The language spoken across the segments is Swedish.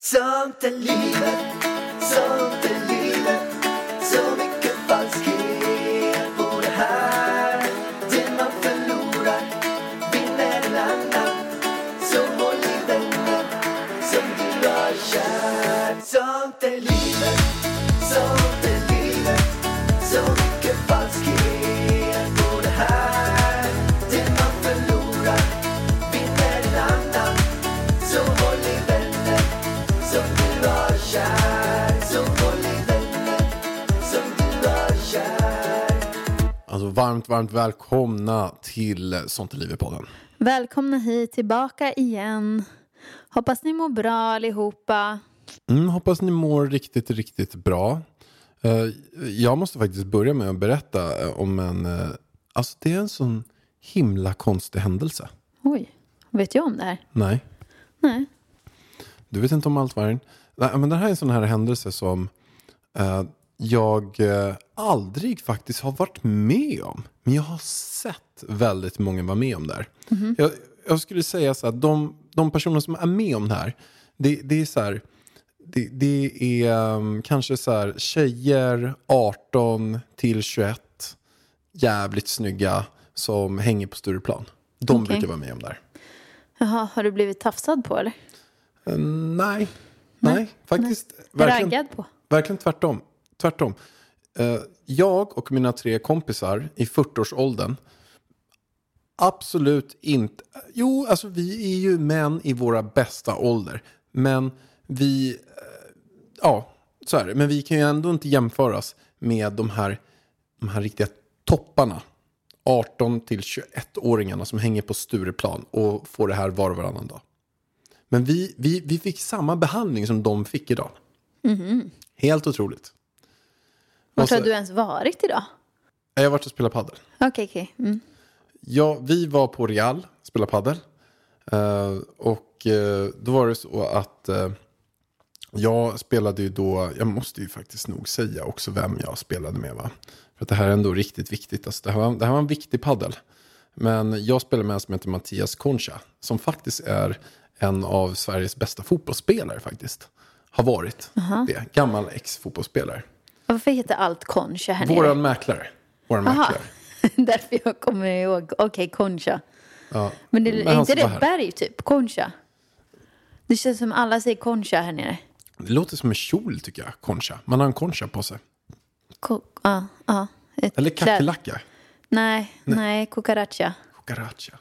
Sånt är livet, varmt, varmt välkomna till Sånt är livet-podden. Välkomna hit tillbaka igen. Hoppas ni mår bra allihopa. Mm, hoppas ni mår riktigt, riktigt bra. Eh, jag måste faktiskt börja med att berätta eh, om en... eh, alltså det är en sån himla konstig händelse. Oj, vet jag om det här? Nej, Nej. du vet inte om allt vargen. Nej, men det här är en sån här händelse som jag eh, aldrig faktiskt har varit med om. Men jag har sett väldigt många vara med om det här. Jag, jag skulle säga så att de, de personer som är med om det här, det, det är så här, det, det är um, kanske så här tjejer 18 till 21, jävligt snygga, som hänger på Stureplan. De Okej. brukar vara med om det här. Jaha, har du blivit tafsad på eller? Eh, nej, nej, faktiskt. Verkligen, Raggad på? verkligen tvärtom. Tvärtom. Eh, jag och mina tre kompisar i 40-årsåldern, absolut inte. Jo, alltså vi är ju män i våra bästa ålder. Men vi, eh, ja, så är det. Men vi kan ju ändå inte jämföras med de här, de här riktiga topparna. 18 till 21-åringarna som hänger på Stureplan och får det här var och varannan dag. Men vi, vi, vi fick samma behandling som de fick idag. Helt otroligt. Vart Och så- har du ens varit idag? Jag har varit och spelat padel. Okej, okej. Mm. Ja, vi var på Real, spelade padel. Eh, och eh, då var det så att eh, jag spelade ju då, jag måste ju faktiskt nog säga också vem jag spelade med va. För att det här är ändå riktigt viktigt. Alltså, det, här var, det här var en viktig paddel. Men jag spelade med en som heter Mattias Concha. Som faktiskt är en av Sveriges bästa fotbollsspelare faktiskt. Har varit det. Gammal ex-fotbollsspelare. Varför heter allt Concha här nere? Våran mäklare. Våran Aha. mäklare. Därför jag kommer ihåg. Okej, Concha. Ja. Men det, är inte det här. berg typ? Concha? Det känns som alla säger Concha här nere. Det låter som en kjol tycker jag, concha. Man har en concha på sig. Ko- Ja, ja. Ett Eller kackerlacka. Nej, nej, cucaracha. Cucaracha.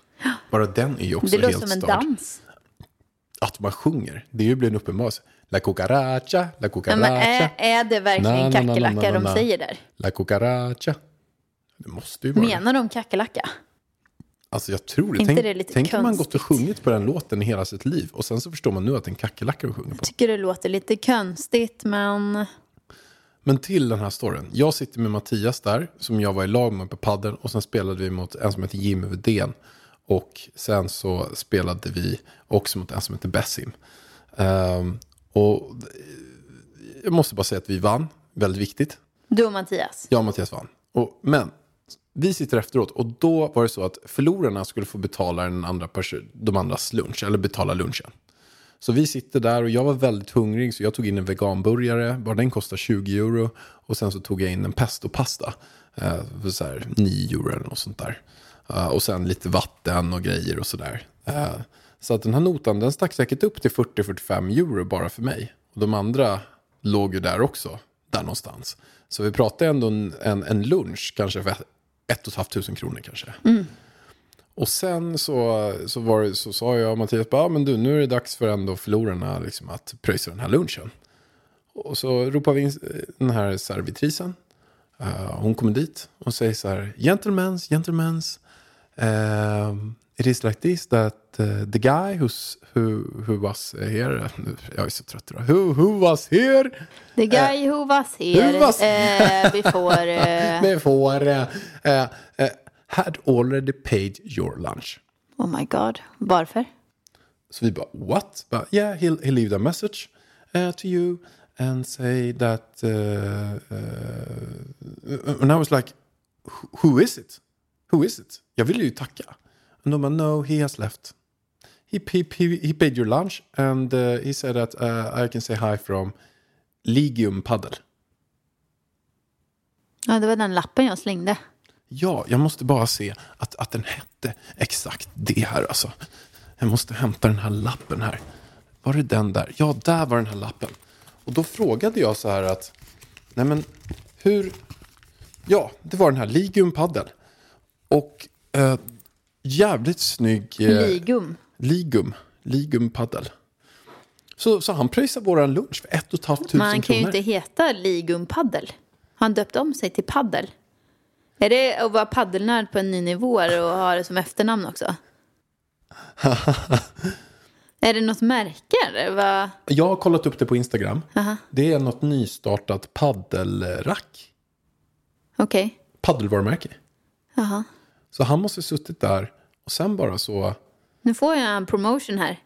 Bara den är ju också Det låter helt som en störd. dans. Att man sjunger, det är ju blir en uppenbarelse. La cucaracha, la Nej, cucaracha, men är, är det verkligen kackerlacka de säger där? la cucaracha. Det måste ju vara. Menar de kackerlacka? Alltså jag tror det. inte Tänk, det lite tänk om man gått och sjungit på den låten i hela sitt liv. Och sen så förstår man nu att det är en kackerlacka de sjunger på. Tycker det låter lite konstigt, men... Men till den här storyn. Jag sitter med Mattias där, som jag var i lag med på padden. Och sen spelade vi mot en som heter Jimmy Wedén. Och sen så spelade vi också mot en som heter Bessim. Ehm, och jag måste bara säga att vi vann. Väldigt viktigt. Du och Mattias? Och Mattias vann. Och, men vi sitter efteråt och då var det så att förlorarna skulle få betala den andra de andras lunch. Eller betala lunchen. Så vi sitter där och jag var väldigt hungrig så jag tog in en veganburgare. Bara den kostar 20 euro. Och sen så tog jag in en pestopasta. Eh, för så här 9 euro eller något sånt där. Eh, och sen lite vatten och grejer och sådär. Eh, så att den här notan den stack säkert upp till 40-45 euro bara för mig. Och de andra låg ju där också. Där någonstans. Så vi pratade ändå en, en, en lunch kanske för ett och ett halvt tusen kronor kanske. Och sen så, så, var det, så sa jag och Mattias, bara, ah, men du, nu är det dags för ändå förlorarna liksom, att pröjsa den här lunchen. Och så ropar vi in eh, den här servitrisen. Eh, hon kommer dit och säger så här, gentlemens, gentlemens. Um, it is like this that uh, the guy who's, who, who was here, jag är så trött idag, who, who was here The guy who was here who was- eh, before... Eh, before uh, uh, uh, had already paid your lunch. oh my god, varför? Så vi bara, what? Bara, yeah, he'll, he'll leave a message uh, to you and say that... Uh, uh, and I was like, "Who- who is it? Who is it? Jag ville ju tacka. And de bara, no, he has left. he, he, he, he paid your lunch and uh, he said that uh, I can say hi from Ligium Paddle. Ja, det var den lappen jag slängde. Ja, jag måste bara se att, att den hette exakt det här alltså. Jag måste hämta den här lappen här. Var det den där? Ja, där var den här lappen. Och då frågade jag så här att, nej men hur, ja, det var den här Ligium Paddle. Och eh, jävligt snygg... Eh, Ligum. Ligum. Ligum. Så, så han pröjsade våran lunch för ett och ett halvt tusen Man kan ju kronor. inte heta Ligum Paddel. Han döpt om sig till Paddel? Är det att vara paddelnörd på en ny nivå och ha det som efternamn också? är det något märke? Vad? Jag har kollat upp det på Instagram. Aha. Det är något nystartat paddelrack. Okej. Paddelvarumärke. Jaha. Så han måste suttit där och sen bara så... Nu får jag en promotion här.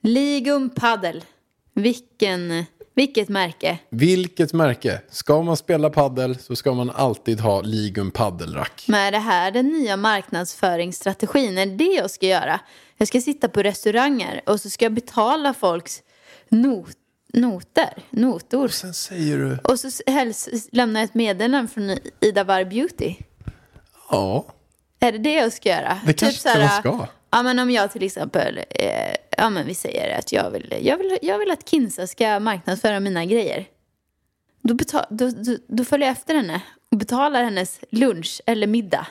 Ligum Paddel. Vilken, vilket märke? Vilket märke? Ska man spela paddel så ska man alltid ha Ligum paddelrack. Men är det här den nya marknadsföringsstrategin? Är det det jag ska göra? Jag ska sitta på restauranger och så ska jag betala folks not, noter, notor. Sen säger du... Och så helst lämna ett meddelande från Ida Var Beauty. Ja, Är det det jag ska göra? Typ Det kanske så här, man ska. Ja, men om jag till exempel, eh, ja men vi säger att jag vill, jag vill, jag vill att Kinsa ska marknadsföra mina grejer. Då, betal, då, då, då följer jag efter henne och betalar hennes lunch eller middag.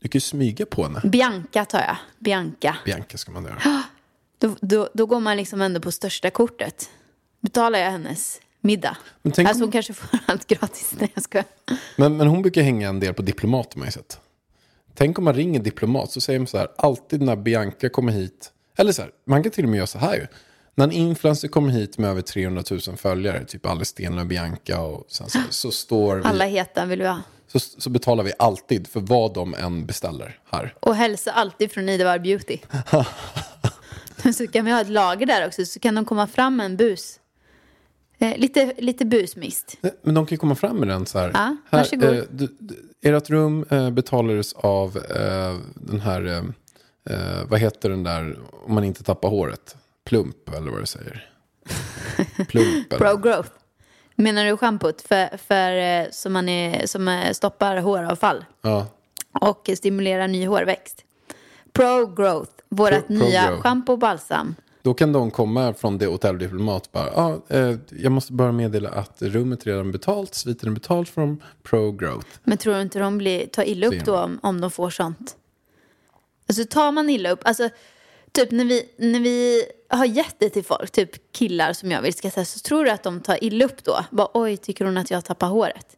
du kan ju smyga på henne. Bianca tar jag. Bianca. Bianca ska man göra. Då, då, då går man liksom ändå på största kortet. Betalar jag hennes middag. Men tänk alltså om- hon kanske får allt gratis. Nej jag skojar. Men, men hon brukar hänga en del på diplomat har man ju sett. Tänk om man ringer diplomat så säger man så här, alltid när Bianca kommer hit. Eller så här, man kan till och med göra så här ju. När en influencer kommer hit med över 300 000 följare, typ Alice Stenlöf, Bianca och sen så, så står vi, Alla heta vill vi ha. så, så betalar vi alltid för vad de än beställer här. Och hälsa alltid från Ida Var Beauty. så kan vi ha ett lager där också så kan de komma fram med en bus. Eh, lite, lite busmist. Men de kan ju komma fram med den så här. Ja, här eh, du, du, ert rum eh, betalades av eh, den här, eh, eh, vad heter den där, om man inte tappar håret? Plump eller vad det säger. Plump eller? Pro growth. Menar du schampot för, för, eh, som, man är, som eh, stoppar håravfall Ja. och stimulerar ny hårväxt? Pro growth. Vårt nya schampo och balsam. Då kan de komma från det hotelldiplomat bara, ja, eh, jag måste bara meddela att rummet redan betalt, sviten är betalt från Pro Growth. Men tror du inte de blir, tar illa upp då om, om de får sånt? Alltså tar man illa upp, alltså typ när vi, när vi har gett det till folk, typ killar som jag vill ska säga, så tror du att de tar illa upp då? Bara oj, tycker hon att jag tappar håret?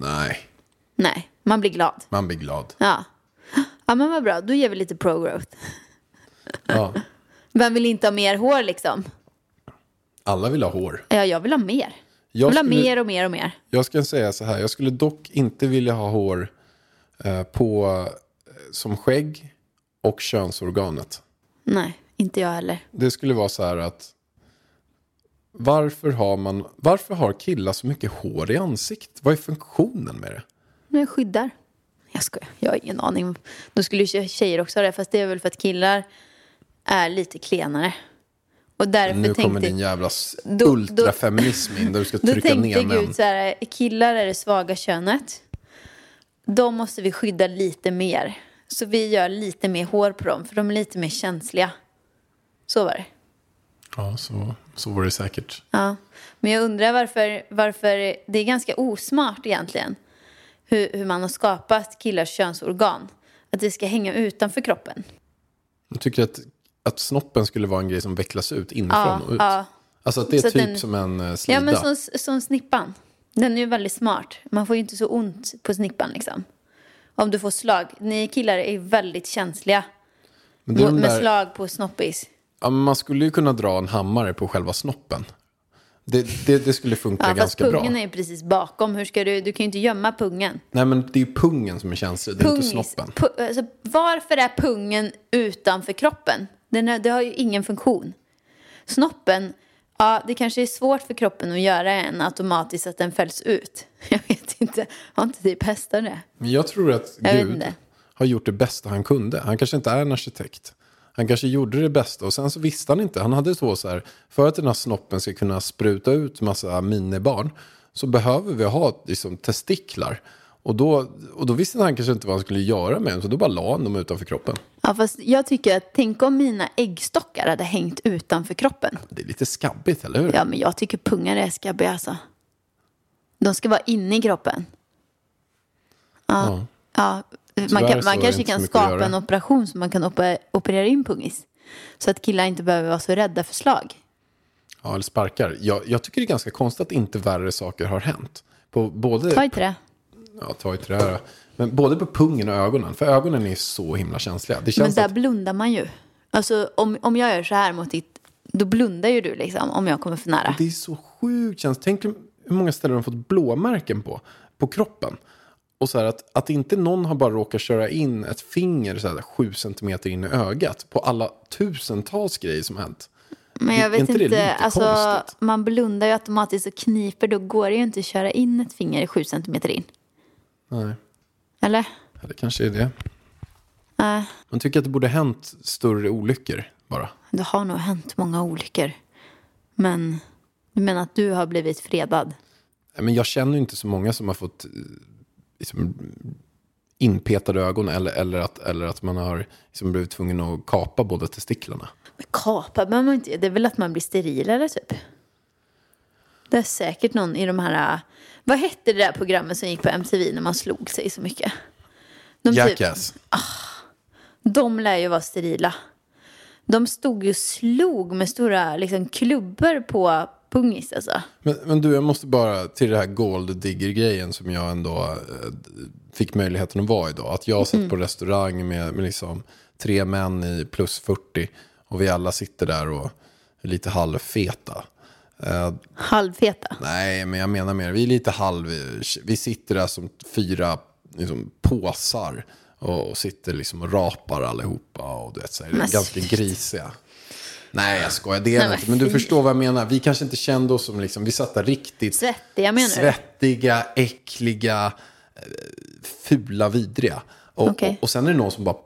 Nej, Nej, man blir glad. man blir glad. Ja. Ja men vad bra, då ger vi lite pro growth. Ja. Vem vill inte ha mer hår liksom? Alla vill ha hår. Ja, jag vill ha mer. Jag vill ha skulle- mer och mer och mer. Jag ska säga så här, jag skulle dock inte vilja ha hår eh, på, eh, som skägg och könsorganet. Nej, inte jag heller. Det skulle vara så här att varför har, man, varför har killar så mycket hår i ansikt? Vad är funktionen med det? Jag skyddar. Jag skojar, jag har ingen aning. Då skulle ju tjejer också ha det, fast det är väl för att killar är lite klenare. Och därför Nu kommer tänkte, din jävla Då- då- ultrafeminism in där du ska då trycka tänkte ner män. Gud så här, killar är det svaga könet. De måste vi skydda lite mer. Så vi gör lite mer hår på dem, för de är lite mer känsliga. Så var det. Ja, så, så var det säkert. Ja. Men jag undrar varför, varför det är ganska osmart egentligen. Hur, hur man har skapat killars könsorgan. Att det ska hänga utanför kroppen. Jag tycker att, att snoppen skulle vara en grej som vecklas ut inifrån och ut. Alltså att det är Så typ den- som en eh, slida. Ja, men som, som snippan. Den är ju väldigt smart. Man får ju inte så ont på snippan liksom. Om du får slag. Ni killar är ju väldigt känsliga. men det är de med där, slag på snoppis. ja, men man skulle ju kunna dra en hammare på själva snoppen. Det, det, det skulle funka Ja, fast ganska bra. pungen är ju precis bakom. Hur ska du, du kan ju inte gömma pungen. Nej men det är ju pungen som är känslig, det är inte Pungis- snoppen. pu- alltså, varför är pungen utanför kroppen? Den är, det har ju ingen funktion. Snoppen, ja det kanske är svårt för kroppen att göra en automatiskt att den fälls ut. Jag vet inte, har inte typ hästar det? Men jag tror att Jag Gud har gjort det bästa han kunde. Han kanske inte är en arkitekt. Han kanske gjorde det bästa och sen så visste han inte. Han hade så så här, för att den här snoppen ska kunna spruta ut massa minibarn så behöver vi ha liksom, testiklar. Och då, och då visste han kanske inte vad han skulle göra med dem, så då bara la han dem utanför kroppen. Ja, fast jag tycker att tänk om mina äggstockar hade hängt utanför kroppen. Det är lite skabbigt, eller hur? Ja, men jag tycker pungar är skabbiga alltså. De ska vara inne i kroppen. Ja. Ja, man, Tyvärr kan, man kanske kan skapa en operation så man kan ope- operera in pungis. Så att killar inte behöver vara så rädda för slag. Ja, eller sparkar. Jag, jag tycker det är ganska konstigt att inte värre saker har hänt. På både, Ta i trä. ja, ta i trä. Men både på pungen och ögonen. För ögonen är så himla känsliga. Det Men känns där att, blundar man ju. Alltså om, om jag gör så här mot ditt, då blundar ju du liksom om jag kommer för nära. det är så sjukt känsligt. Tänk hur många ställen de har fått blåmärken på. På kroppen. Och så här att, att inte någon har bara råkat köra in ett finger så här, sju centimeter in i ögat. På alla tusentals grejer som hänt. Men jag vet inte inte, alltså man blundar ju automatiskt och kniper, då går det ju inte att köra in ett finger sju centimeter in. Nej, Eller? ja, det kanske är det. Nej, Man tycker att det borde hänt större olyckor bara. det har nog hänt många olyckor. Men du menar att du har blivit fredad? Men jag känner inte så många som har fått eh, liksom, inpetade ögon eller, eller, att, eller att man har liksom, blivit tvungen att kapa båda testiklarna. Men kapa behöver man inte Det är väl att man blir sterilare typ. Det är säkert någon i de här... Vad hette det där programmet som gick på MTV när man slog sig så mycket? De, typ, Jackass. de lär ju vara sterila. De stod ju och slog med stora liksom, klubbor på pungis alltså. Men, men du, jag måste bara till det här gold digger-grejen som jag ändå eh, fick möjligheten att vara idag. Att jag satt på restaurang med, med liksom tre män i plus 40 och vi alla sitter där och är lite halvfeta. Eh, Halvfeta. Nej, men jag menar mer, vi är lite halv... Vi sitter där som fyra liksom, påsar och, sitter liksom och rapar allihopa och du vet, så här, Men ganska grisiga. Nej, jag skojar, det är Nej, det inte. Men du förstår vad jag menar. Vi kanske inte kände oss som, liksom, vi satt där riktigt Svettiga menar du? svettiga, äckliga, eh, fula, vidriga. Och, Okej. och, och sen är det någon som bara,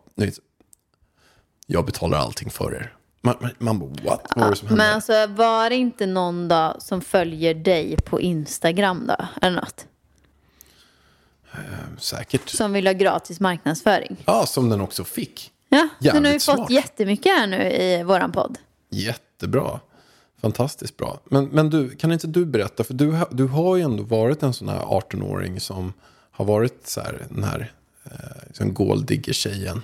jag betalar allting för er. Man, man, bara, what? Vad var det som hände? Men alltså var det inte någon då som följer dig på Instagram då? Eller något? Säkert. Som vill ha gratis marknadsföring? Ja, som den också fick. Ja, den har ju Jävligt fått smart. jättemycket här nu i våran podd. Jättebra. Fantastiskt bra. Men, men du, kan inte du berätta? För du, du har ju ändå varit en sån här 18-åring som har varit så här, den här eh, liksom golddigger-tjejen.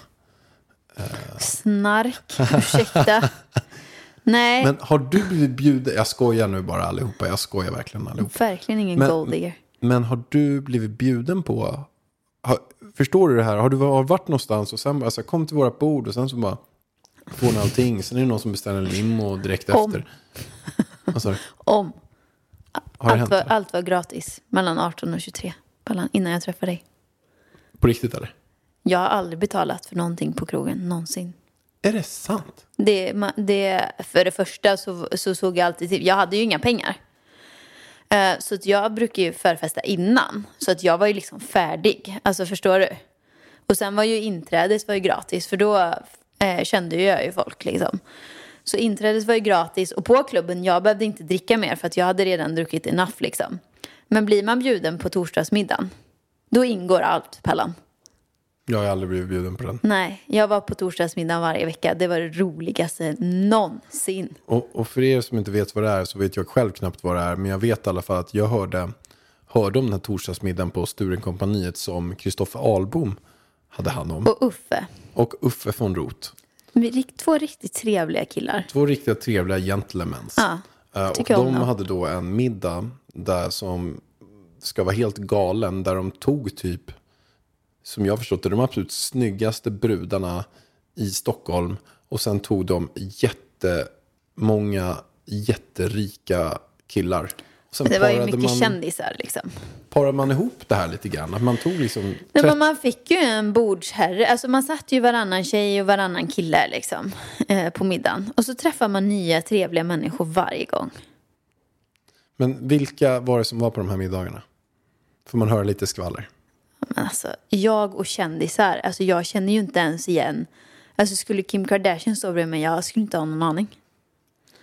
Snark, ursäkta. Nej, Men har du blivit bjuden? Jag skojar nu bara allihopa. Jag skojar verkligen allihopa. verkligen ingen Men- golddigger. Men har du blivit bjuden på... Har, förstår du det här? Har du varit någonstans och sen bara så här, kom till våra bord och sen så bara får ni allting. Sen är det någon som beställer en limo direkt Om. efter. Alltså, Om. Allt hänt? var, allt var gratis mellan 18 och 23. Mellan, innan jag träffade dig. På riktigt eller? Jag har aldrig betalat för någonting på krogen, någonsin. Är det sant? Det, det, för det första så, så såg jag alltid till, jag hade ju inga pengar. Eh, Så att jag brukar ju förfesta innan. Så att jag var ju liksom färdig. Alltså förstår du? Och sen var ju inträdet var ju gratis för då eh, kände jag ju folk liksom. Så inträdet var ju gratis och på klubben, jag behövde inte dricka mer för att jag hade redan druckit enough liksom. Men blir man bjuden på torsdagsmiddagen, då ingår allt Pellan. Jag har aldrig blivit bjuden på den. Nej, jag var på torsdagsmiddagen varje vecka. Det var det roligaste någonsin. Och, och för er som inte vet vad det är så vet jag själv knappt vad det är. Men jag vet i alla fall att jag hörde, hörde om den här torsdagsmiddagen på Sturenkompaniet som Kristoffer Albom hade hand om. Och Uffe. Och Uffe von Roth. Två riktigt trevliga killar. Två riktigt trevliga gentlemans. Ja, Eh, och de dem. hade då en middag där som ska vara helt galen. Där de tog typ, som jag förstått det, de absolut snyggaste brudarna i Stockholm. Och sen tog de jättemånga jätterika killar. Sen Det var ju mycket man, kändisar liksom. parade man ihop det här lite grann. Att man tog liksom... Nej, 30 men man fick ju en bordsherre. Alltså man satt ju varannan tjej och varannan kille liksom. Eh, på middagen. Och så träffar man nya trevliga människor varje gång. Men vilka var det som var på de här middagarna? Får man höra lite skvaller? Men alltså, jag och kändisar, alltså jag känner ju inte ens igen. Alltså skulle Kim Kardashian stå bredvid mig, jag skulle inte ha någon aning.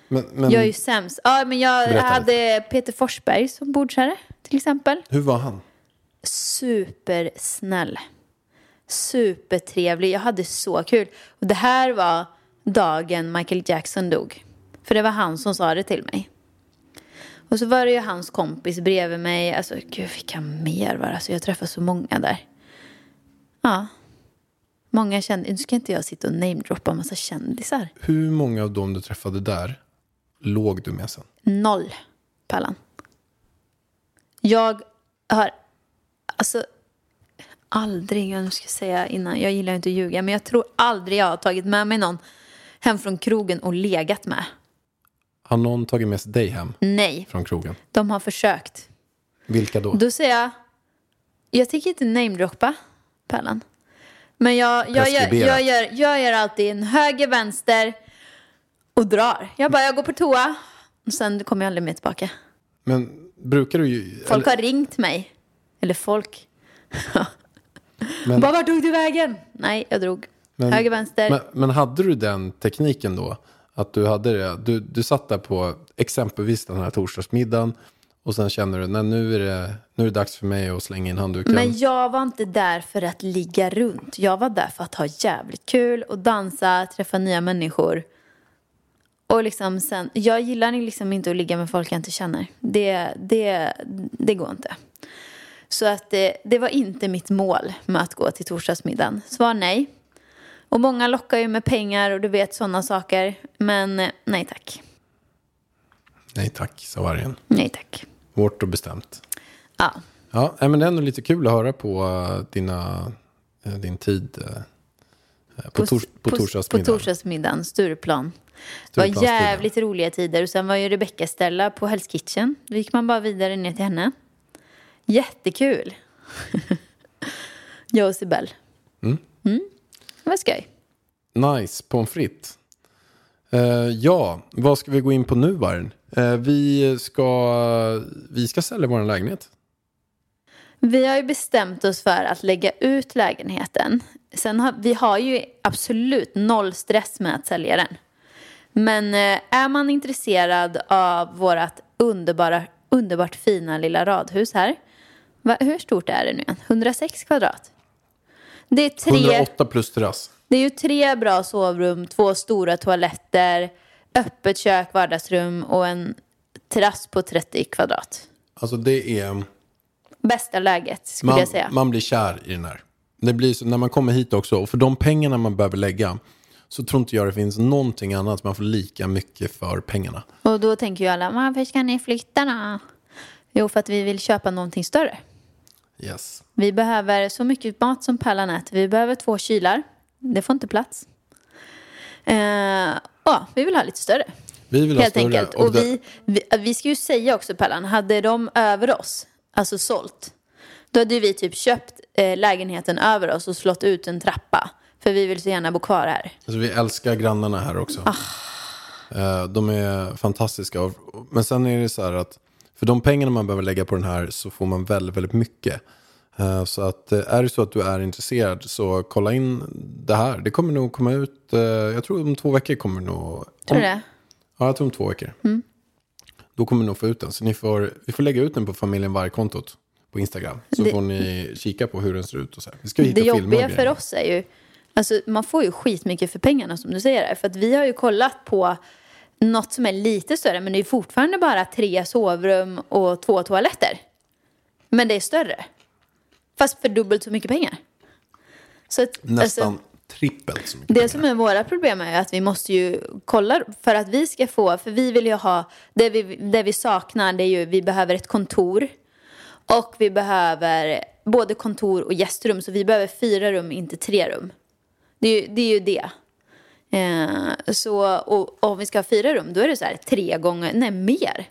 Men, men Jag är ju sämst. Ja, men jag hade Peter Forsberg som bordsherre, till exempel. hur var han? Supersnäll. Supertrevlig. Jag hade så kul. Och det här var dagen Michael Jackson dog. För det var han som sa det till mig. Och så var det ju hans kompis bredvid mig. Alltså gud vilka mer var det? Alltså jag träffade så många där. Ja. Många kändisar. Nu ska inte jag sitta och namedroppa en massa kändisar. Hur många av dem du träffade där låg du med sen? Noll, Pallan. Jag har, alltså, aldrig, jag ska säga innan, jag gillar inte att ljuga, men jag tror aldrig jag har tagit med mig någon hem från krogen och legat med. Har någon tagit med sig dig hem Nej, från krogen? de har försökt. Vilka då? Då säger jag, jag tänker inte namedroppa Pallan. Men jag, jag, gör, Preskriberat. jag, gör, jag gör alltid en höger, vänster och drar. Jag bara, jag går på toa och sen kommer jag aldrig mer tillbaka. Men brukar du ju... Folk har ringt mig. Eller folk. Men- Bara, vart tog du vägen? Nej, jag drog. Men- Höger, vänster. Men, men hade du den tekniken då? Att du hade det? Du, du satt där på exempelvis den här torsdagsmiddagen och sen känner du, nej nu är det, nu är det dags för mig att slänga in handduken. Men jag var inte där för att ligga runt. Jag var där för att ha jävligt kul och dansa, träffa nya människor. Och liksom sen, jag gillar liksom inte att ligga med folk jag inte känner. Det, det, det går inte. Så att det, det var inte mitt mål med att gå till torsdagsmiddagen. Svar nej. Och många lockar ju med pengar och du vet sådana saker. Men eh, nej tack. Nej tack, sa vargen. Nej tack. Hårt och bestämt. Ja. Ja, men det är ändå lite kul att höra på eh, dina, eh, din tid på, tors, på, på torsdagsmiddagen. torsdagsmiddagen, Stureplan. Det var jävligt roliga tider. Och sen var ju Rebecca Stella på Hell's Kitchen. Då gick man bara vidare ner till henne. Jättekul. Jag och Sibel. Mm. Det var skoj. Nice, pommes frites. Eh, ja, vad ska vi gå in på nu Vargen? Eh, vi, ska, vi ska sälja vår lägenhet. Vi har ju bestämt oss för att lägga ut lägenheten. Sen har, vi har ju absolut noll stress med att sälja den. Men eh, är man intresserad av vårt underbara, underbart fina lilla radhus här. Va, hur stort är det nu igen? 106 kvadrat. Det är, tre, 108 plus terrass. det är ju tre bra sovrum, två stora toaletter, öppet kök, vardagsrum och en terrass på 30 kvadrat. Alltså det är... Bästa läget skulle Man, jag säga. man blir kär i den här. Det blir så när man kommer hit också. Och för de pengarna man behöver lägga så tror inte jag det finns någonting annat man får lika mycket för pengarna. Och då tänker ju alla, varför ska ni flytta då? Jo, för att vi vill köpa någonting större. Yes. Vi behöver så mycket mat som Pärlan äter. Vi behöver två kylar. Det får inte plats. Eh, ja, vi vill ha lite större. Vi vill ha Helt större. enkelt. Och det- vi, vi, vi ska ju säga också Pärlan, hade de över oss, alltså sålt, då hade vi typ köpt eh, lägenheten över oss och slått ut en trappa. För vi vill så gärna bo kvar här. Alltså, vi älskar grannarna här också. Ah. Eh, De är fantastiska. Men sen är det så här att för de pengarna man behöver lägga på den här så får man väldigt, väldigt mycket. Eh, Så att eh, är det så att du är intresserad så kolla in det här. Det kommer nog komma ut, eh, jag tror om två veckor kommer nog... Tror du det? Ja, jag tror om två veckor. Mm. Då kommer ni nog få ut den. Så ni får, vi får lägga ut den på familjen Varg-kontot på Instagram. Så Det- får ni kika på hur den ser ut och så här. Vi ska hitta Det jobbiga för oss är ju, alltså man får ju skitmycket för pengarna som du säger. För att vi har ju kollat på något som är lite större men det är fortfarande bara tre sovrum och två toaletter. Men det är större. Fast för dubbelt så mycket pengar. Så att, Nästan alltså, trippelt så mycket det pengar. som är våra problem är att vi måste ju kolla för att vi ska få, för vi vill ju ha, det vi, det vi saknar det är ju, vi behöver ett kontor och vi behöver både kontor och gästrum så vi behöver fyra rum, inte tre rum. Det är ju det. Är ju det. Eh, så, och, och om vi ska ha fyra rum då är det så här tre gånger, nej mer.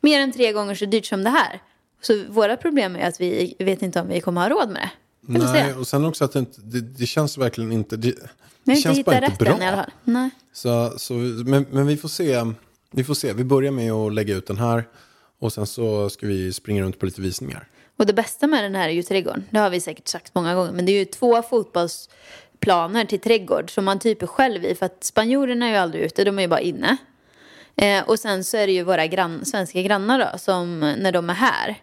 Mer än tre gånger så dyrt som det här. Så våra problem är att vi vet inte om vi kommer ha råd med det. Nej, och sen också att det, inte, det, det känns verkligen inte... Det, det har inte känns bara inte bra. än i alla fall. Nej. Så, så, men, men vi får se. Vi får se. Vi börjar med att lägga ut den här. Och sen så ska vi springa runt på lite visningar. Och det bästa med den här är ju trädgården. Det har vi säkert sagt många gånger. Men det är ju två fotbollsplaner till trädgård som man typ är själv i. För att spanjorerna är ju aldrig ute, de är ju bara inne. Eh, och sen så är det ju våra grann, svenska grannar då, som när de är här.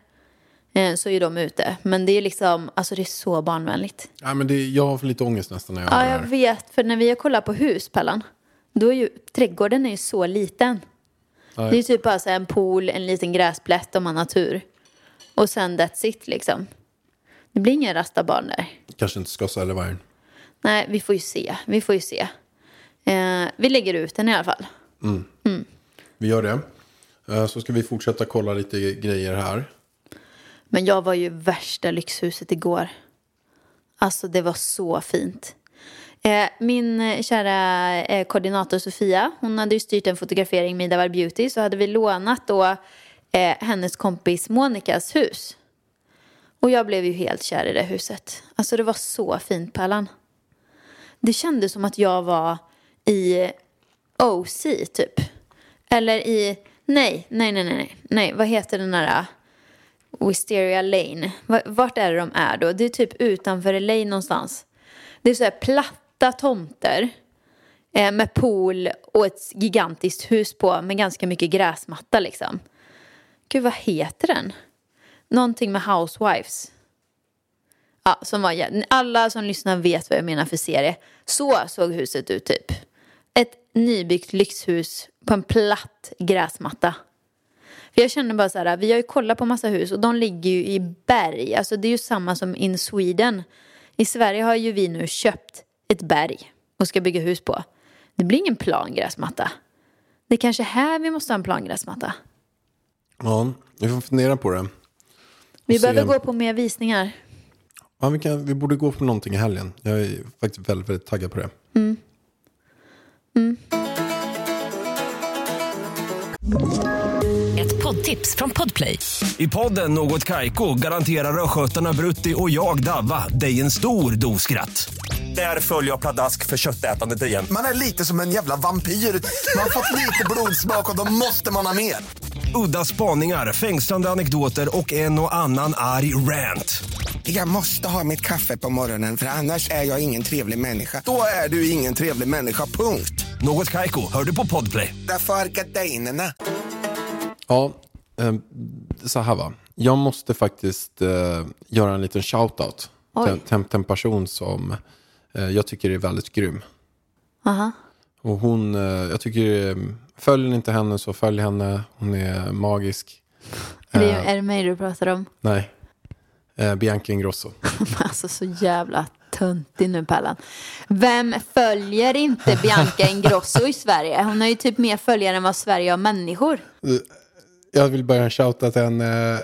Eh, så är de ute. Men det är liksom, alltså det är så barnvänligt. Ja, men det, jag har för lite ångest nästan när jag Ja, jag vet. För när vi har kollat på hus, Pallan. Då är ju trädgården är ju så liten. Det är typ bara så en pool, en liten gräsplätt om man har tur. Och sen that's it liksom. Det blir inga rasta barn där. Kanske inte ska sälja vargen. Nej, vi får ju se. Vi får ju se. Eh, vi lägger ut den i alla fall. Vi gör det. Eh, Så ska vi fortsätta kolla lite grejer här. Men jag var ju värsta lyxhuset igår. Alltså det var så fint. Eh, min eh, kära eh, koordinator Sofia, hon hade ju styrt en fotografering med Idavar Beauty. Så hade vi lånat då eh, hennes kompis Monikas hus. Och jag blev ju helt kär i det huset. Alltså det var så fint Pallan. Det kändes som att jag var i OC typ. Eller i, nej, nej, nej, nej, nej, vad heter den där? Äh, Wisteria Lane. Vart är det de är då? Det är typ utanför LA någonstans. Det är så här platta tomter eh, med pool och ett gigantiskt hus på med ganska mycket gräsmatta liksom. Gud, vad heter den? Någonting med Housewives. Ja, som var, alla som lyssnar vet vad jag menar för serie. Så såg huset ut typ. Ett nybyggt lyxhus på en platt gräsmatta. För jag känner bara så här, vi har ju kollat på massa hus och de ligger ju i berg. Alltså det är ju samma som in Sweden. I Sverige har ju vi nu köpt ett berg och ska bygga hus på. Det blir ingen plan gräsmatta. Det är kanske här vi måste ha en plan gräsmatta. Ja, vi får fundera på det. Vi behöver gå på mer visningar. Ja, vi, kan, vi borde gå på någonting i helgen. Jag är faktiskt väldigt, väldigt taggad på det. Ett poddtips från Podplay. I podden Något Kaiko garanterar östgötarna Brutti och jag, Davva, dig en stor dos skratt. Där följer jag pladask för köttätandet igen. Man är lite som en jävla vampyr. Man har fått lite blodsmak och då måste man ha mer. Udda spaningar, fängslande anekdoter och en och annan arg rant. Jag måste ha mitt kaffe på morgonen för annars är jag ingen trevlig människa. Då är du ingen trevlig människa, punkt. Något Kaiko, hör du på Podplay. Därför är gardinerna. Ja, eh, så här va. Jag måste faktiskt eh, göra en liten shout-out till, till, till en person som eh, jag tycker är väldigt grym. Aha. Och hon, eh, jag tycker, eh, följer ni inte henne så följ henne. Hon är magisk. Är det, är det mig du pratar om? Nej, eh, Bianca Ingrosso. Alltså så jävla töntig nu Pallan. Vem följer inte Bianca Ingrosso i Sverige? Hon har ju typ mer följare än vad Sverige har människor. Jag vill börja shouta till henne.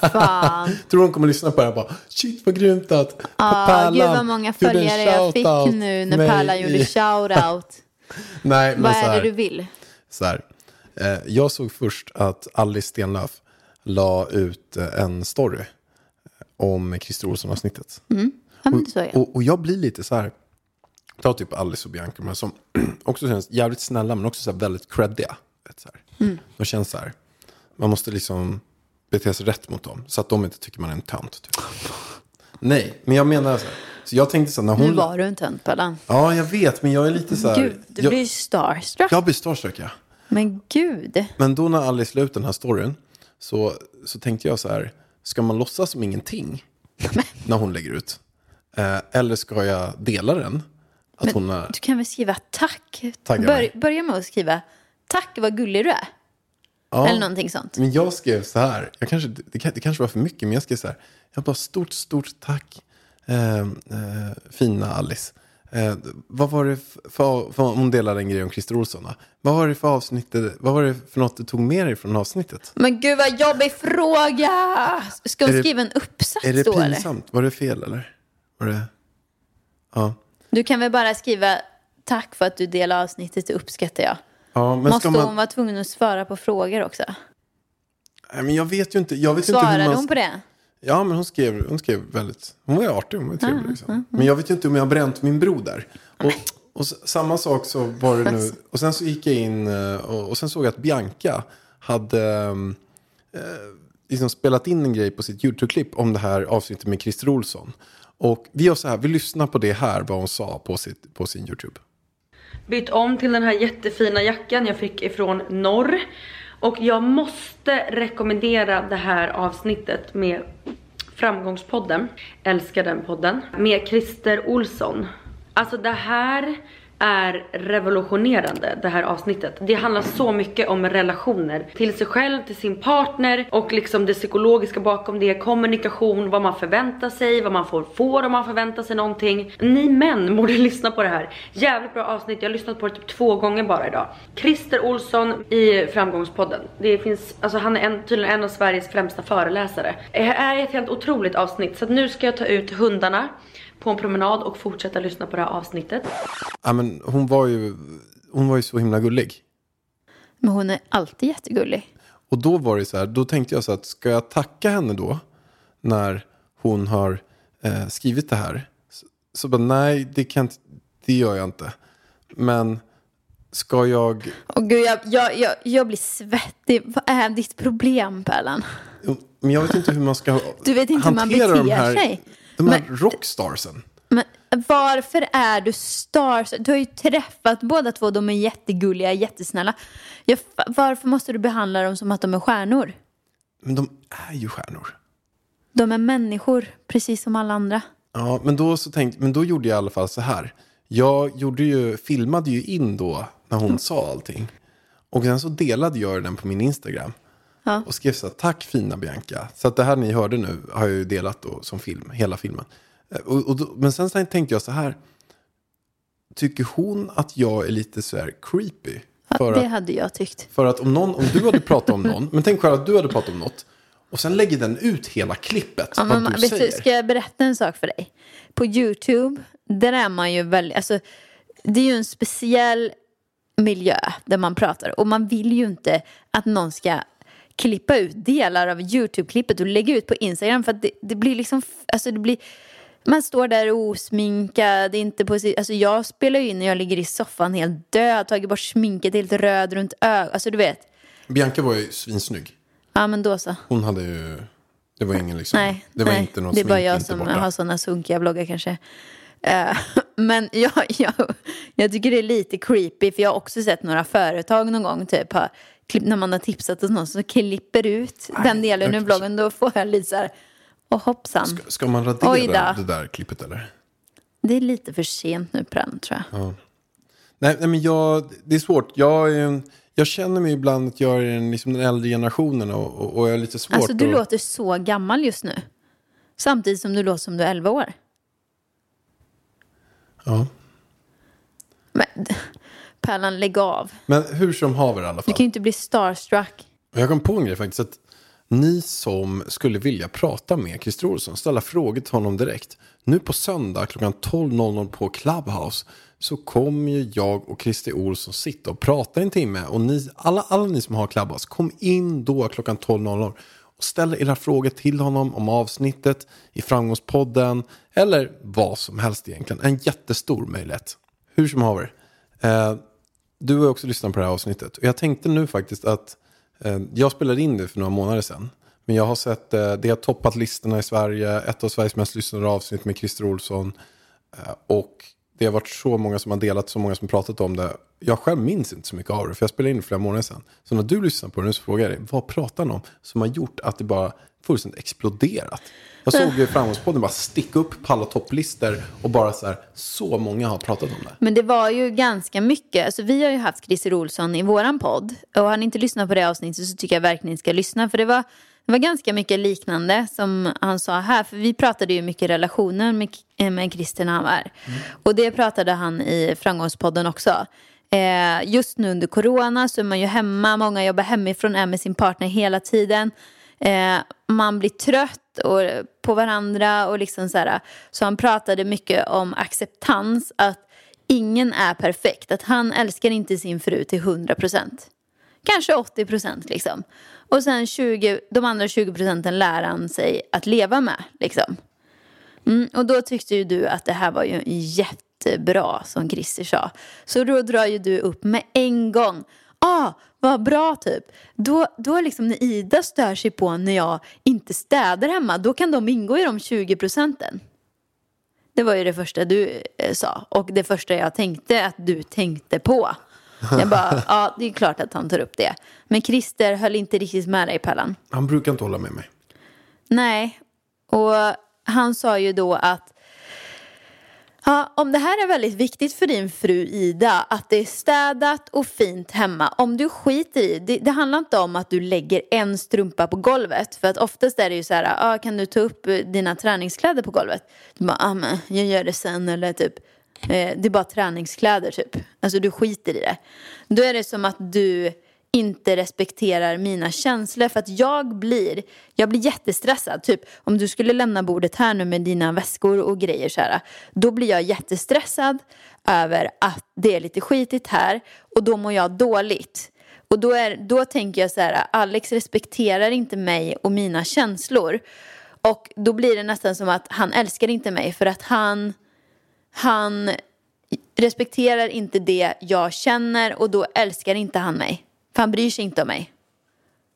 Fan. Tror hon kommer lyssna på det här bara, shit vad grymt att Pärlan gud vad många följare jag fick nu när Pärlan gjorde shoutout. Nej, men Vad så är det här. du vill? så här. Eh, jag såg först att Alice Stenlöf la ut eh, en story om Christer Olsson-avsnittet. Ja, men det såg jag. Och, och jag blir lite så här, ta typ Alice och Bianca, men som också känns jävligt snälla men också så här väldigt creddiga. Vet, så här. De känns så här, man måste liksom bete sig rätt mot dem så att de inte tycker man är en tönt. Typ. Nej, men jag menar så här, så jag tänkte så här, när Nu hon... var du en tönt Pallan. Ja, jag vet, men jag är lite så här... Gud, du jag, blir starstruck. jag blir starstruck, ja. Men gud. Men då när Alice la ut den här storyn så, så tänkte jag så här, ska man låtsas som ingenting när hon lägger ut? Eh, eller ska jag dela den? Att hon är... Du kan väl skriva tack? Bör, börja med att skriva tack vad gullig du är. Ja, Eller någonting sånt. men jag skrev så här, jag kanske, det, det kanske var för mycket, men jag skrev så här, jag bara stort, stort tack, eh, eh, fina Alice. Eh, vad var det för, för, hon delade en grej om Christer Olsson. va? Vad var det för avsnitt, vad var det för något du tog med dig från avsnittet? Men gud vad jobbig fråga! Ska Är hon det- skriva en uppsats Är det då eller? pinsamt? Var det fel eller? Var det... Ja. Du kan väl bara skriva tack för att du delar avsnittet, det uppskattar jag. ja men Måste ska man... hon vara tvungen att svara på frågor också? Nej, men jag vet ju inte. Jag vet inte hur Svarade man... hon på det? Ja, men hon skrev, hon skrev väldigt... Hon var ju artig, hon var ju trevlig. liksom. Men jag vet ju inte om jag har bränt min bro där. Och, och samma sak så var det nu. Och sen så gick jag in eh, och, och sen såg jag att Bianca hade, ehm, eh, liksom spelat in en grej på sitt YouTube-klipp om det här avsnittet med Christer Olsson. Och vi gör så här, vi lyssnar på det här, vad hon sa på, sitt, på sin YouTube. bytt om till den här jättefina jackan jag fick ifrån norr. Och jag måste rekommendera det här avsnittet med Framgångspodden. Älskar den podden. Med Christer Olsson. Alltså det här är revolutionerande det här avsnittet. Det handlar så mycket om relationer till sig själv, till sin partner och liksom det psykologiska bakom det. Kommunikation, vad man förväntar sig, vad man får får om man förväntar sig någonting. Ni män borde lyssna på det här. Jävligt bra avsnitt, jag har lyssnat på det typ två gånger bara idag. Christer Olsson i Framgångspodden. Det finns, alltså han är en, tydligen en av Sveriges främsta föreläsare. Det är ett helt otroligt avsnitt så att nu ska jag ta ut hundarna på en promenad och fortsätta lyssna på det här avsnittet. Ja, men hon, var ju, hon var ju så himla gullig. Men hon är alltid jättegullig. Och då var det så här, då tänkte jag så att ska jag tacka henne då när hon har eh, skrivit det här? Så, så bara nej, det, kan, inte- det gör jag inte. Men ska jag... Och gud, jag, jag, jag, jag blir svettig. Vad är ditt problem, Pärlan? Men jag vet inte hur man ska Du vet inte hur man de beter här, sig. De här Men- rockstarsen. Men varför är du stars? Du har ju träffat båda två. De är jättegulliga, jättesnälla. Jag, varför måste du behandla dem som att de är stjärnor? Men de är ju stjärnor. De är människor, precis som alla andra. Ja, men då, så tänkte, men då gjorde jag i alla fall så här. Jag gjorde ju, filmade ju in då när hon sa allting. Och sen så delade jag den på min Instagram. Ja. Och skrev så här, tack fina Bianca. Så att det här ni hörde nu har jag ju delat då som film, hela filmen. Eh, Och, och då, men sen så tänkte jag så här. Tycker hon att jag är lite så här creepy? Ja, För det att, hade jag tyckt. för att om, någon, om du hade pratat om någon, men tänk själv att du hade pratat om något. Och sen lägger den ut hela klippet, Ja, vad du säger. du, ska jag berätta en sak för dig? På YouTube, där är man ju väldigt, alltså, det är ju en speciell miljö där man pratar och man vill ju inte att någon ska klippa ut delar av YouTube-klippet och lägga ut på Instagram för att det, det blir liksom, alltså det blir man står där osminkad, inte på Alltså jag spelar ju in när jag ligger i soffan helt död, tagit bort sminket helt röd runt ögonen. Alltså du vet. Bianca var ju svinsnygg. Ja men då så. Hon hade ju... Det var ingen liksom... Nej, det var nej. inte någon det är bara jag som borta. har sådana sunkiga bloggar kanske. Eh, men jag, jag, jag tycker det är lite creepy för jag har också sett några företag någon gång typ klipp, när man har tipsat hos någon som klipper ut den delen ur bloggen då får jag lite så här, och hoppsan. Ska, ska man radera det där klippet eller? Det är lite för sent nu Prann tror jag. Nej, nej men jag, det är svårt. Jag, en- jag känner mig ibland att jag är den, liksom den äldre generationen och, och, och jag är lite svårt Alltså du att... låter så gammal just nu. Samtidigt som du låter som du är 11 år. Ja. Men, Pärlan, lägg av. Men hur som haver i alla Du fall. kan ju inte bli starstruck. Jag kom på en grej faktiskt. Att ni som skulle vilja prata med Christer Olsson, ställa frågor till honom direkt. Nu på söndag klockan 12.00 på Clubhouse så kommer ju jag och Christer Olsson sitta och prata en timme. Och ni, alla, alla ni som har Clubhouse, kom in då klockan 12.00 och ställ era frågor till honom om avsnittet i Framgångspodden eller vad som helst egentligen. En jättestor möjlighet. Hur som haver. Eh, du har ju också lyssnat på det här avsnittet. Och jag tänkte nu faktiskt att eh, jag spelade in det för några månader sedan. Men jag har sett, eh, det har toppat listorna i Sverige, ett av Sveriges mest lyssnade avsnitt med Christer Olsson. Eh, och det har varit så många som har delat, så många som pratat om det. Jag själv minns inte så mycket av det, för jag spelade in det flera månader sedan. Så när du lyssnar på det nu så frågar jag dig, vad pratar han om som har gjort att det bara fullständigt exploderat? Jag såg ju Framgångspodden bara sticka upp på alla topplistor och bara så här, så många har pratat om det. Men det var ju ganska mycket. Alltså, vi har ju haft Christer Olsson i våran podd. Och har ni inte lyssnat på det avsnittet så tycker jag verkligen ni ska lyssna. För det var, det var ganska mycket liknande som han sa här. För vi pratade ju mycket relationer med, eh, med Christer när han var här. Och det pratade han i Framgångspodden också. Eh, just nu under corona så är man ju hemma. Många jobbar hemifrån, är med sin partner hela tiden. Eh, man blir trött och, på varandra och liksom så här. Så han pratade mycket om acceptans. Att ingen är perfekt. Att han älskar inte sin fru till 100 procent. Kanske 80 procent liksom. Och sen 20, de andra 20 procenten lär han sig att leva med liksom. Mm, och då tyckte ju du att det här var ju jättebra som Christer sa. Så då drar ju du upp med en gång. Ah, vad bra typ. Då, då liksom när Ida stör sig på när jag inte städar hemma, då kan de ingå i de 20 procenten. Det var ju det första du eh, sa och det första jag tänkte att du tänkte på. Jag bara, ja det är klart att han tar upp det. Men Christer höll inte riktigt med dig Pallan. Han brukar inte hålla med mig. Nej, och han sa ju då att Ja, om det här är väldigt viktigt för din fru Ida, att det är städat och fint hemma. Om du skiter i, det, det handlar inte om att du lägger en strumpa på golvet. För att oftast är det ju så här, ah, kan du ta upp dina träningskläder på golvet? Du bara, ah, men jag gör det sen eller typ, eh, det är bara träningskläder typ. Alltså du skiter i det. Då är det som att du inte respekterar mina känslor för att jag blir, jag blir jättestressad. Typ om du skulle lämna bordet här nu med dina väskor och grejer så här, då blir jag jättestressad över att det är lite skitigt här och då mår jag dåligt. Och då, är, då tänker jag så här, Alex respekterar inte mig och mina känslor. Och då blir det nästan som att han älskar inte mig för att han, han respekterar inte det jag känner och då älskar inte han mig. För han bryr sig inte om mig.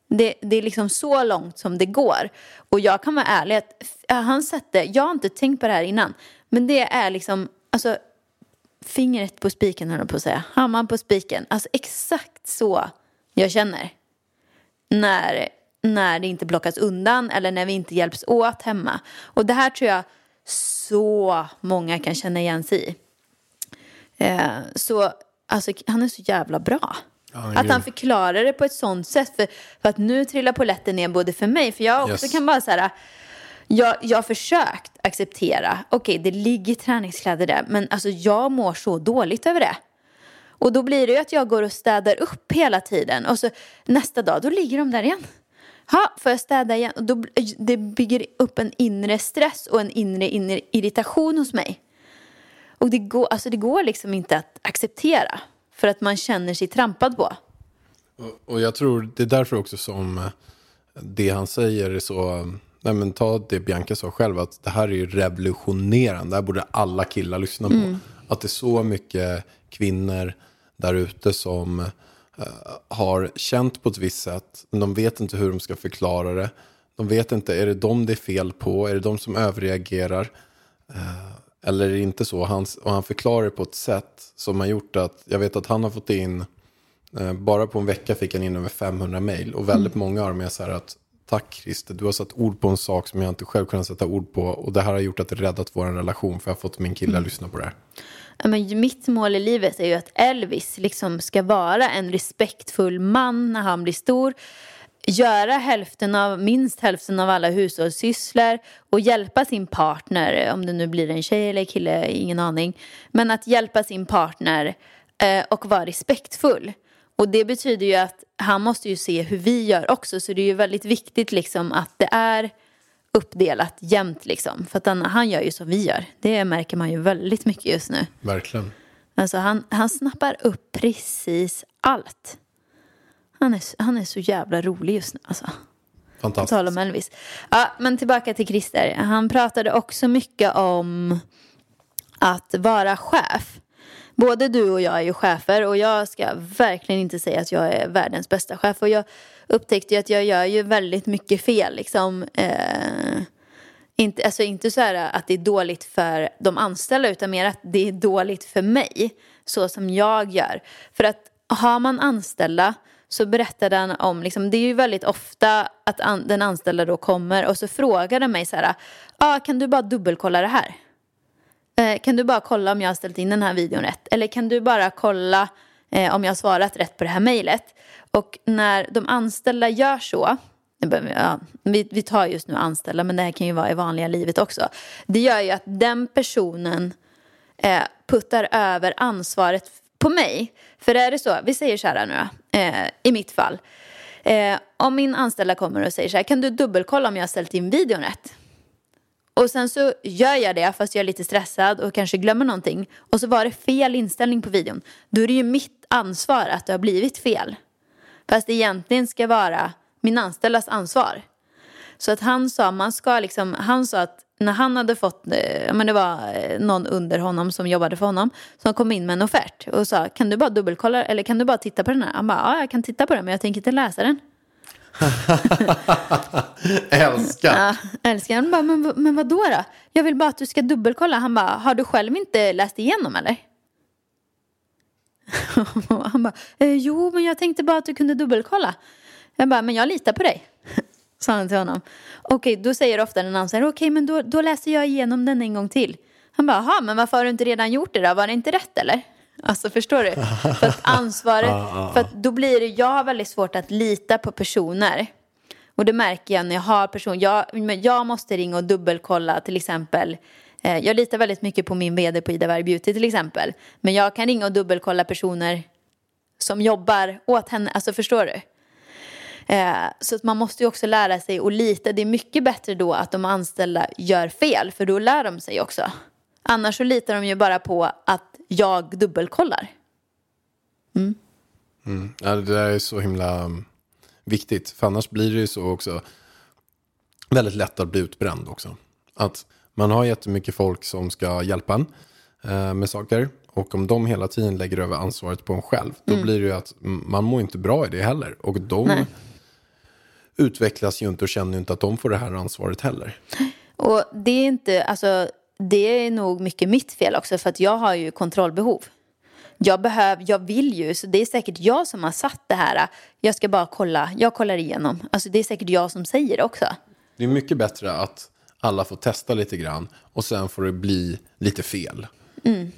Det, det är liksom så långt som det går. Och jag kan vara ärlig att han sätter, jag har inte tänkt på det här innan, men det är liksom, alltså fingret på spiken höll jag på att säga, hammaren på spiken. Alltså exakt så jag känner. När, när det inte plockas undan eller när vi inte hjälps åt hemma. Och det här tror jag så många kan känna igen sig i. Eh, så alltså, han är så jävla bra. är att han förklarar det på ett sånt sätt. För, för att nu trillar polletten ner både för mig, för jag också Yes. kan bara så här, jag, jag har försökt acceptera, okej det ligger träningskläder där, men alltså jag mår så dåligt över det. Och då blir det ju att jag går och städar upp hela tiden och så nästa dag, då ligger de där igen. Ha, får jag städa igen? Och då, det bygger upp en inre stress och en inre, inre irritation hos mig. Och det går, alltså det går liksom inte att acceptera för att man känner sig trampad på. Och- Och jag tror det är därför också som eh, det han säger är så, eh, nej men ta det Bianca sa själv, att det här är ju revolutionerande, det här borde alla killar lyssna på. Att det är så mycket kvinnor där ute som har känt på ett visst sätt, men de vet inte hur de ska förklara det. De vet inte, är det dem det är fel på? Är det de som överreagerar? Eller är det inte så? Han, och han förklarar det på ett sätt som har gjort att, jag vet att han har fått in, eh, bara på en vecka fick han in över 500 mejl. Och väldigt många av dem är så här att, tack Christer, du har satt ord på en sak som jag inte själv kunnat sätta ord på. Och det här har gjort att det räddat vår relation, för jag har fått min kille att lyssna på det här. Ja, men mitt mål i livet är ju att Elvis liksom ska vara en respektfull man när han blir stor. Göra hälften av, minst hälften av alla hushållssysslor och hjälpa sin partner, om det nu blir en tjej eller kille, ingen aning. Men att hjälpa sin partner eh, och vara respektfull. Och det betyder ju att han måste ju se hur vi gör också. Så det är ju väldigt viktigt liksom att det är uppdelat jämnt liksom. För att han, han gör ju som vi gör. Det märker man ju väldigt mycket just nu. Verkligen. Alltså han, han snappar upp precis allt. Han är, han är så jävla rolig just nu alltså. På Fantastiskt. tal om Elvis. Ja, men tillbaka till Christer. Han pratade också mycket om att vara chef. Både du och jag är ju chefer och jag ska verkligen inte säga att jag är världens bästa chef. Och jag upptäckte ju att jag gör ju väldigt mycket fel. Liksom, eh, inte, alltså inte så här att det är dåligt för de anställda utan mer att det är dåligt för mig. Så som jag gör. För att har man anställda så berättade han om, liksom, det är ju väldigt ofta att an, den anställda då kommer och så frågar den mig så här, ah, kan du bara dubbelkolla det här? Eh, kan du bara kolla om jag har ställt in den här videon rätt? Eller kan du bara kolla eh, om jag har svarat rätt på det här mejlet? Och när de anställda gör så, ja, vi, vi tar just nu anställda men det här kan ju vara i vanliga livet också. Det gör ju att den personen eh, puttar över ansvaret på mig. För är det så, vi säger så här nu då, eh, i mitt fall. Eh, om min anställda kommer och säger så här, kan du dubbelkolla om jag har ställt in videon rätt? Och sen så gör jag det fast jag är lite stressad och kanske glömmer någonting. Och så var det fel inställning på videon. Då är det ju mitt ansvar att det har blivit fel. Fast det egentligen ska vara min anställdas ansvar. Så att han sa, man ska liksom, han sa att när han hade fått, eh, men det var eh, någon under honom som jobbade för honom som kom in med en offert och sa kan du bara dubbelkolla eller kan du bara titta på den här? Han bara ja jag kan titta på den men jag tänker inte läsa den. Älskar. Ja, älskar. Han bara men, men vad då då? Jag vill bara att du ska dubbelkolla. Han bara har du själv inte läst igenom eller? Han bara eh, jo men jag tänkte bara att du kunde dubbelkolla. Jag bara men jag litar på dig. Sa han till honom. Okej, då säger ofta den andra så här, okej men då, då läser jag igenom den en gång till. Han bara, jaha men varför har du inte redan gjort det då? Var det inte rätt eller? Alltså förstår du? För att ansvaret, för att då blir det, jag har väldigt svårt att lita på personer. Och det märker jag när jag har personer, jag, jag måste ringa och dubbelkolla till exempel. Eh, jag litar väldigt mycket på min vd på Ida Beauty till exempel. Men jag kan ringa och dubbelkolla personer som jobbar åt henne, alltså förstår du? Eh, så att man måste ju också lära sig att lita. Det är mycket bättre då att de anställda gör fel, för då lär de sig också. Annars så litar de ju bara på att jag dubbelkollar. Ja, det där är så himla um, viktigt. För annars blir det ju så också väldigt lätt att bli utbränd också. Att man har jättemycket folk som ska hjälpa en eh, med saker. Och om de hela tiden lägger över ansvaret på en själv. Då blir det ju att mm, man mår inte bra i det heller. Och de Nej. utvecklas ju inte och känner ju inte att de får det här ansvaret heller. Och det är inte, alltså det är nog mycket mitt fel också för att jag har ju kontrollbehov. Jag behöver, jag vill ju, så det är säkert jag som har satt det här. Jag ska bara kolla, jag kollar igenom. Alltså det är säkert jag som säger det också. Det är mycket bättre att alla får testa lite grann. Och sen får det bli lite fel.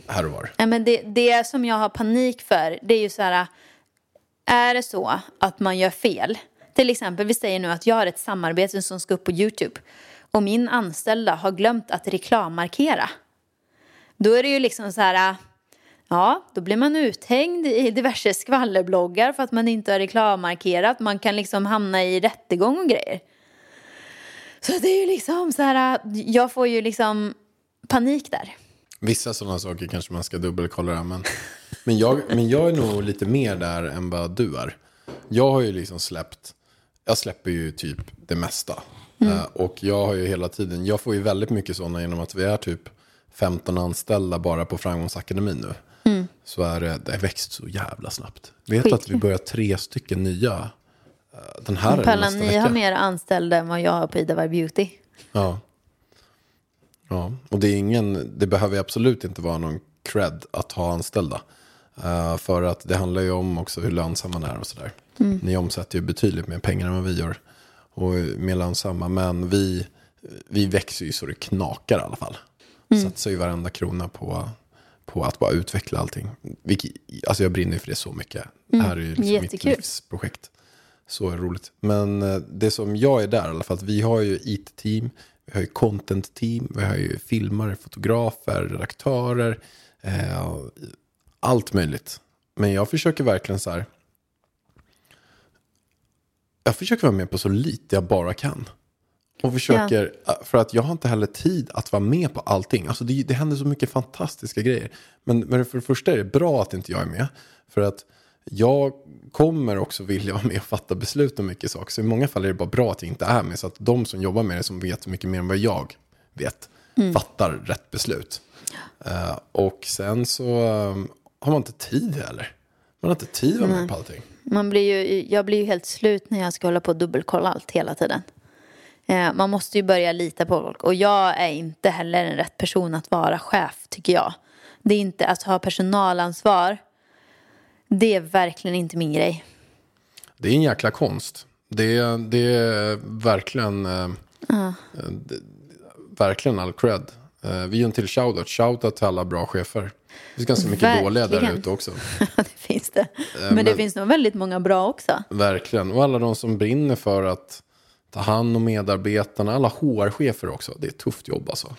Här och var. Ja, men det, det som jag har panik för, det är ju så här, är det så att man gör fel, till exempel vi säger nu att jag har ett samarbete som ska upp på YouTube och min anställda har glömt att reklammarkera. Då är det ju liksom så här, ja, då blir man uthängd i diverse skvallerbloggar för att man inte har reklammarkerat. Man kan liksom hamna i rättegång och grejer. Så det är ju liksom så här, jag får ju liksom panik där. Vissa sådana saker kanske man ska dubbelkolla. Men, men, jag, men jag är nog lite mer där än vad du är. Jag har ju liksom släppt, jag släpper ju typ det mesta. Eh, och jag har ju hela tiden, jag får ju väldigt mycket sådana genom att vi är typ 15 anställda bara på Framgångsakademin nu. Så är det, det har växt så jävla snabbt. Vet att vi börjar tre stycken nya eh, den här Pallan, ni vecka. har mer anställda än vad jag har på Ida Varg Beauty. Ja. Ja, och det är ingen, det behöver absolut inte vara någon cred att ha anställda. Eh, för att det handlar ju om också hur lönsam man är och sådär. Ni omsätter ju betydligt mer pengar än vad vi gör. Och mer lönsamma. Men vi, vi växer ju så det knakar i alla fall. Satsar ju varenda krona på, på att bara utveckla allting. Vilket, alltså jag brinner ju för det så mycket. Det här är ju liksom mitt livsprojekt. Så roligt. Men eh, det som jag är där i alla fall, att vi har ju IT-team, vi har ju content-team, vi har ju filmare, fotografer, redaktörer, eh, allt möjligt. Men jag försöker verkligen så här, jag försöker vara med på så lite jag bara kan. Och försöker, för att jag har inte heller tid att vara med på allting. Alltså det, det händer så mycket fantastiska grejer. Men, men för det första är det bra att inte jag är med. För att jag kommer också vilja vara med och fatta beslut om mycket saker. Så i många fall är det bara bra att jag inte är med. Så att de som jobbar med det, som vet mycket mer än vad jag vet, fattar rätt beslut. Eh, och sen så eh, har man inte tid heller. Man har inte tid att vara med på allting. Man blir ju, jag blir ju helt slut när jag ska hålla på och dubbelkolla allt hela tiden. Eh, man måste ju börja lita på folk. Och jag är inte heller en rätt person att vara chef, tycker jag. Det är inte att ha personalansvar. Det är verkligen inte min grej. Det är en jäkla konst. Det är, det är verkligen, det, verkligen all cred. Vi gör en till shoutout. Shoutout till alla bra chefer. Det finns ganska mycket dåliga där Verkligen. ute också. det finns det. Men, det men- finns nog väldigt många bra också. Verkligen. Och alla de som brinner för att ta hand om medarbetarna. Alla HR-chefer också. Det är ett tufft jobb alltså.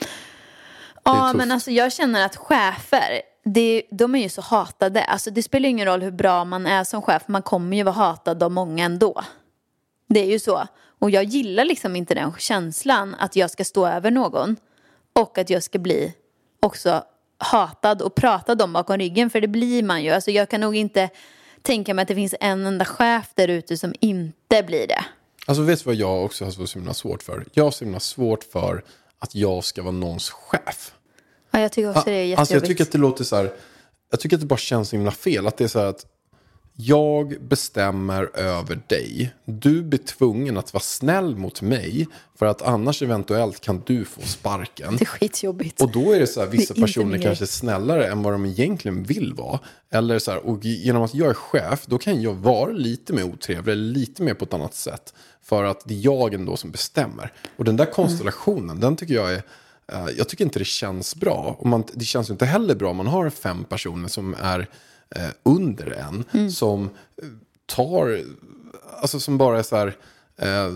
Ja, men alltså jag känner att chefer, det, de är ju så hatade. Alltså det spelar ingen roll hur bra man är som chef, man kommer ju vara hatad av många ändå. Det är ju så. Och jag gillar liksom inte den känslan att jag ska stå över någon och att jag ska bli också hatad och pratad om bakom ryggen, för det blir man ju. Alltså jag kan nog inte tänka mig att det finns en enda chef där ute som inte blir det. Alltså vet du vad jag också har så himla svårt för? Jag har så himla svårt för att jag ska vara någons chef. Ja, jag tycker också det är jättejobbigt. Alltså jag tycker att det låter så här, jag tycker att det bara känns så himla fel. Att det är så här att jag bestämmer över dig. Du blir tvungen att vara snäll mot mig. För att annars eventuellt kan du få sparken. Det är skitjobbigt. Och då är det så här, vissa personer kanske är snällare än vad de egentligen vill vara. Eller så här, och genom att jag är chef, då kan jag vara lite mer otrevlig, lite mer på ett annat sätt. För att det är jag ändå som bestämmer. Och den där konstellationen, den tycker jag är, eh, jag tycker inte det känns bra. Och man, det känns ju inte heller bra om man har fem personer som är eh, under en. Som eh, tar, alltså som bara är så här, eh,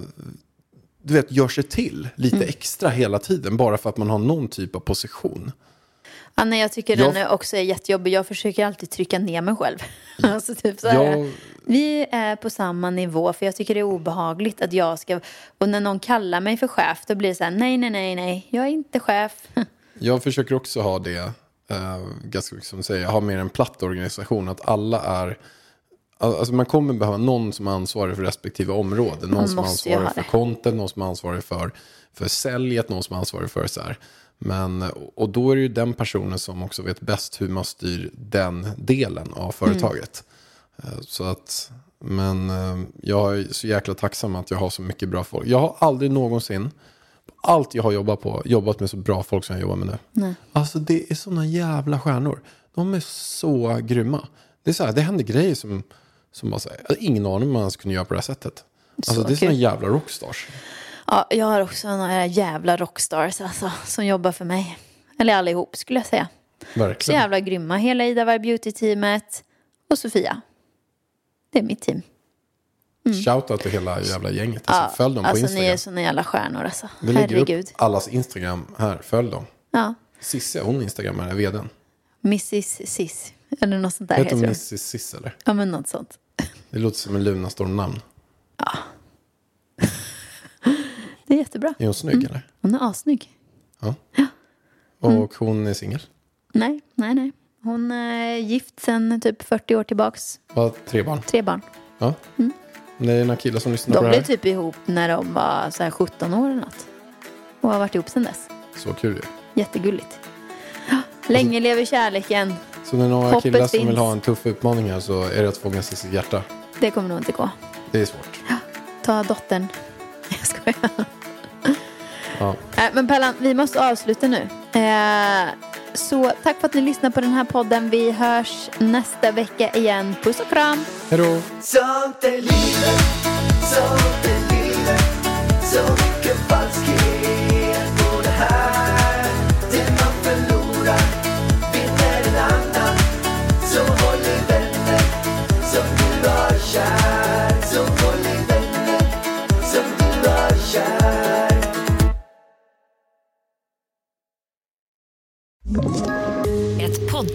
du vet, gör sig till lite Mm. extra hela tiden. Bara för att man har någon typ av position. Ja, nej, jag tycker Jag- den också är jättejobbig. Jag försöker alltid trycka ner mig själv. alltså, typ så här. Jag- Vi är på samma nivå för jag tycker det är obehagligt att jag ska... Och när någon kallar mig för chef då blir det så här, nej, nej, nej, nej, jag är inte chef. Jag försöker också ha det, eh, ganska mycket som säger, jag har mer en platt organisation. Att alla är, alltså man kommer behöva någon som är ansvarig för respektive område. Någon som är ansvarig för content, någon som är ansvarig för, för säljet, någon som är ansvarig för så här. Men, och då är det ju den personen som också vet bäst hur man styr den delen av företaget. Eh, Så att, men eh, jag är så jäkla tacksam att jag har så mycket bra folk. Jag har aldrig någonsin, allt jag har jobbat på, jobbat med så bra folk som jag jobbar med nu. Nej. Alltså det är såna jävla stjärnor. De är så grymma. Det är så här, det händer grejer som, som bara säger, jag hade ingen aning om man ens kunde göra på det här sättet. Alltså Så det är såna kul. jävla rockstars. Ja, jag har också några jävla rockstars alltså, som jobbar för mig. Eller allihop skulle jag säga. Så Verkligen. jävla grymma. Hela Ida Beauty-teamet och Sofia. Det är mitt team. Shoutout till hela jävla gänget. Alltså, följ dem på alltså Instagram. ni är såna jävla stjärnor alltså. Vi lägger Herregud. upp allas Instagram här, följ dem. Ja. Cissi, hon Instagrammar är vdn. Mrs Sis. Eller något sånt där Heter hon. Mrs Cis eller? Ja men något sånt. Det låter som en Lunarstorm-namn. Det är jättebra. Är hon snygg eller? Hon är assnygg. Ja. Och Mm. hon är singel? Nej, nej, nej. Hon är gift sedan typ 40 år tillbaks. Har tre barn? Tre barn. Ja. Det är några killar som lyssnar De på det blev här. typ ihop när de var så här 17 år eller något. Och har varit ihop sedan dess. Så kul ju. Jättegulligt. Länge lever kärleken. Så när några Hoppet killar som finns. vill ha en tuff utmaning här så är det att fånga sig sitt hjärta. Det kommer nog inte gå. Det är svårt. Ta dottern. Jag skojar. Ja. Äh, men Pellan, vi måste avsluta nu. Eh, så tack för att ni lyssnar på den här podden. Vi hörs nästa vecka igen. Puss och kram. Hej då!